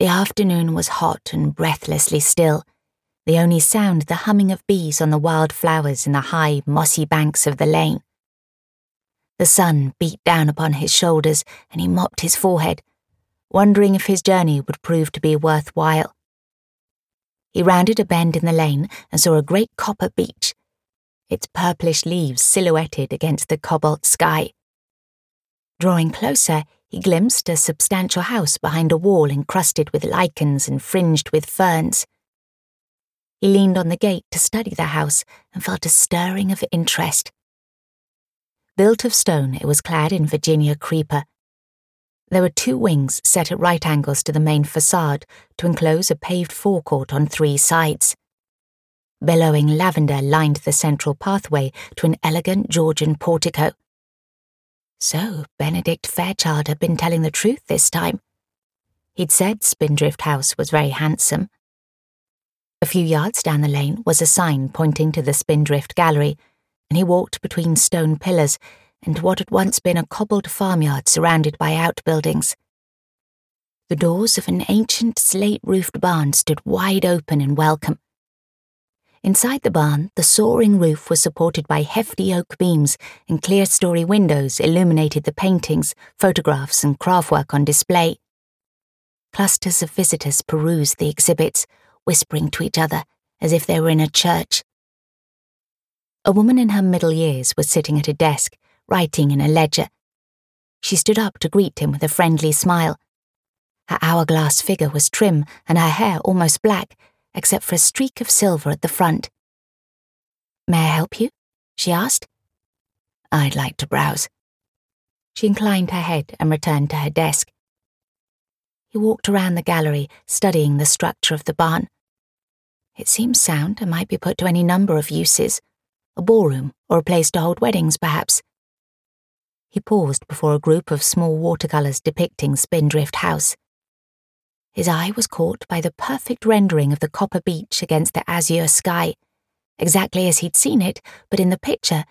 The afternoon was hot and breathlessly still, the only sound the humming of bees on the wild flowers in the high, mossy banks of the lane. The sun beat down upon his shoulders and he mopped his forehead, wondering if his journey would prove to be worthwhile. He rounded a bend in the lane and saw a great copper beech, its purplish leaves silhouetted against the cobalt sky. Drawing closer, he glimpsed a substantial house behind a wall encrusted with lichens and fringed with ferns. He leaned on the gate to study the house and felt a stirring of interest. Built of stone, it was clad in Virginia creeper. There were two wings set at right angles to the main facade to enclose a paved forecourt on three sides. Billowing lavender lined the central pathway to an elegant Georgian portico. So Benedict Fairchild had been telling the truth this time. He'd said Spindrift House was very handsome. A few yards down the lane was a sign pointing to the Spindrift Gallery, and he walked between stone pillars and what had once been a cobbled farmyard surrounded by outbuildings. The doors of an ancient slate roofed barn stood wide open in welcome. Inside the barn, the soaring roof was supported by hefty oak beams, and clerestory windows illuminated the paintings, photographs, and craftwork on display. Clusters of visitors perused the exhibits, whispering to each other as if they were in a church. A woman in her middle years was sitting at a desk, writing in a ledger. She stood up to greet him with a friendly smile. Her hourglass figure was trim and her hair almost black, except for a streak of silver at the front. May I help you? she asked. I'd like to browse. She inclined her head and returned to her desk. He walked around the gallery, studying the structure of the barn. It seems sound and might be put to any number of uses a ballroom or a place to hold weddings, perhaps. He paused before a group of small watercolours depicting Spindrift House. His eye was caught by the perfect rendering of the copper beech against the azure sky, exactly as he'd seen it, but in the picture,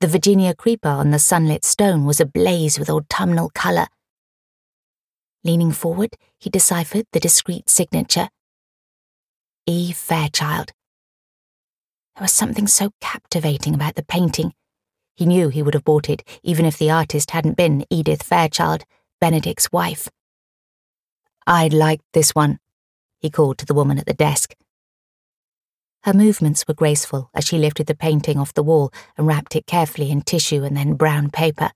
the Virginia creeper on the sunlit stone was ablaze with autumnal colour. Leaning forward, he deciphered the discreet signature E. Fairchild. There was something so captivating about the painting. He knew he would have bought it even if the artist hadn't been Edith Fairchild, Benedict's wife. I'd like this one, he called to the woman at the desk. Her movements were graceful as she lifted the painting off the wall and wrapped it carefully in tissue and then brown paper.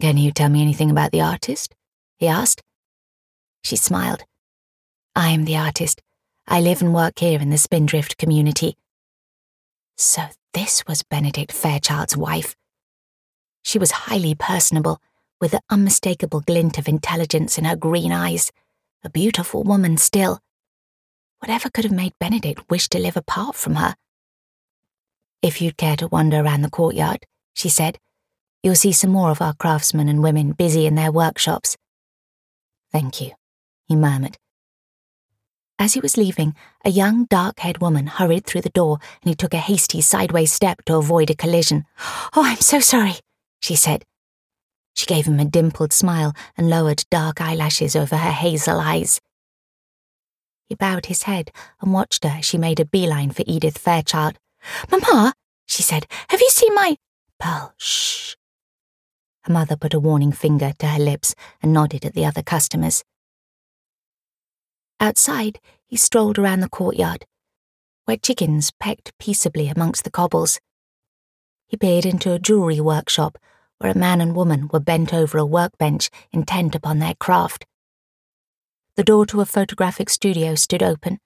Can you tell me anything about the artist? he asked. She smiled. I am the artist. I live and work here in the Spindrift community. So this was Benedict Fairchild's wife. She was highly personable with the unmistakable glint of intelligence in her green eyes, a beautiful woman still. Whatever could have made Benedict wish to live apart from her? If you'd care to wander around the courtyard, she said, you'll see some more of our craftsmen and women busy in their workshops. Thank you, he murmured. As he was leaving, a young, dark haired woman hurried through the door and he took a hasty sideways step to avoid a collision. Oh, I'm so sorry, she said, she gave him a dimpled smile and lowered dark eyelashes over her hazel eyes. He bowed his head and watched her as she made a beeline for Edith Fairchild. Mamma, she said, have you seen my. Pearl, shh. Her mother put a warning finger to her lips and nodded at the other customers. Outside, he strolled around the courtyard, where chickens pecked peaceably amongst the cobbles. He peered into a jewellery workshop where a man and woman were bent over a workbench intent upon their craft. The door to a photographic studio stood open.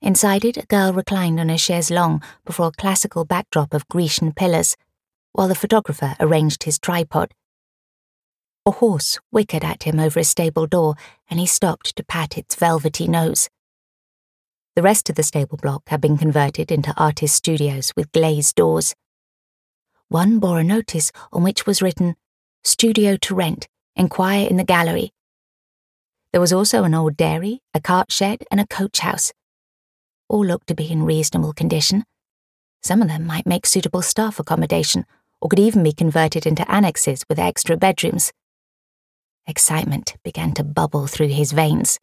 Inside it, a girl reclined on a chaise longue before a classical backdrop of Grecian pillars, while the photographer arranged his tripod. A horse whickered at him over a stable door, and he stopped to pat its velvety nose. The rest of the stable block had been converted into artist studios with glazed doors. One bore a notice on which was written, Studio to rent, inquire in the gallery. There was also an old dairy, a cart shed, and a coach house. All looked to be in reasonable condition. Some of them might make suitable staff accommodation, or could even be converted into annexes with extra bedrooms. Excitement began to bubble through his veins.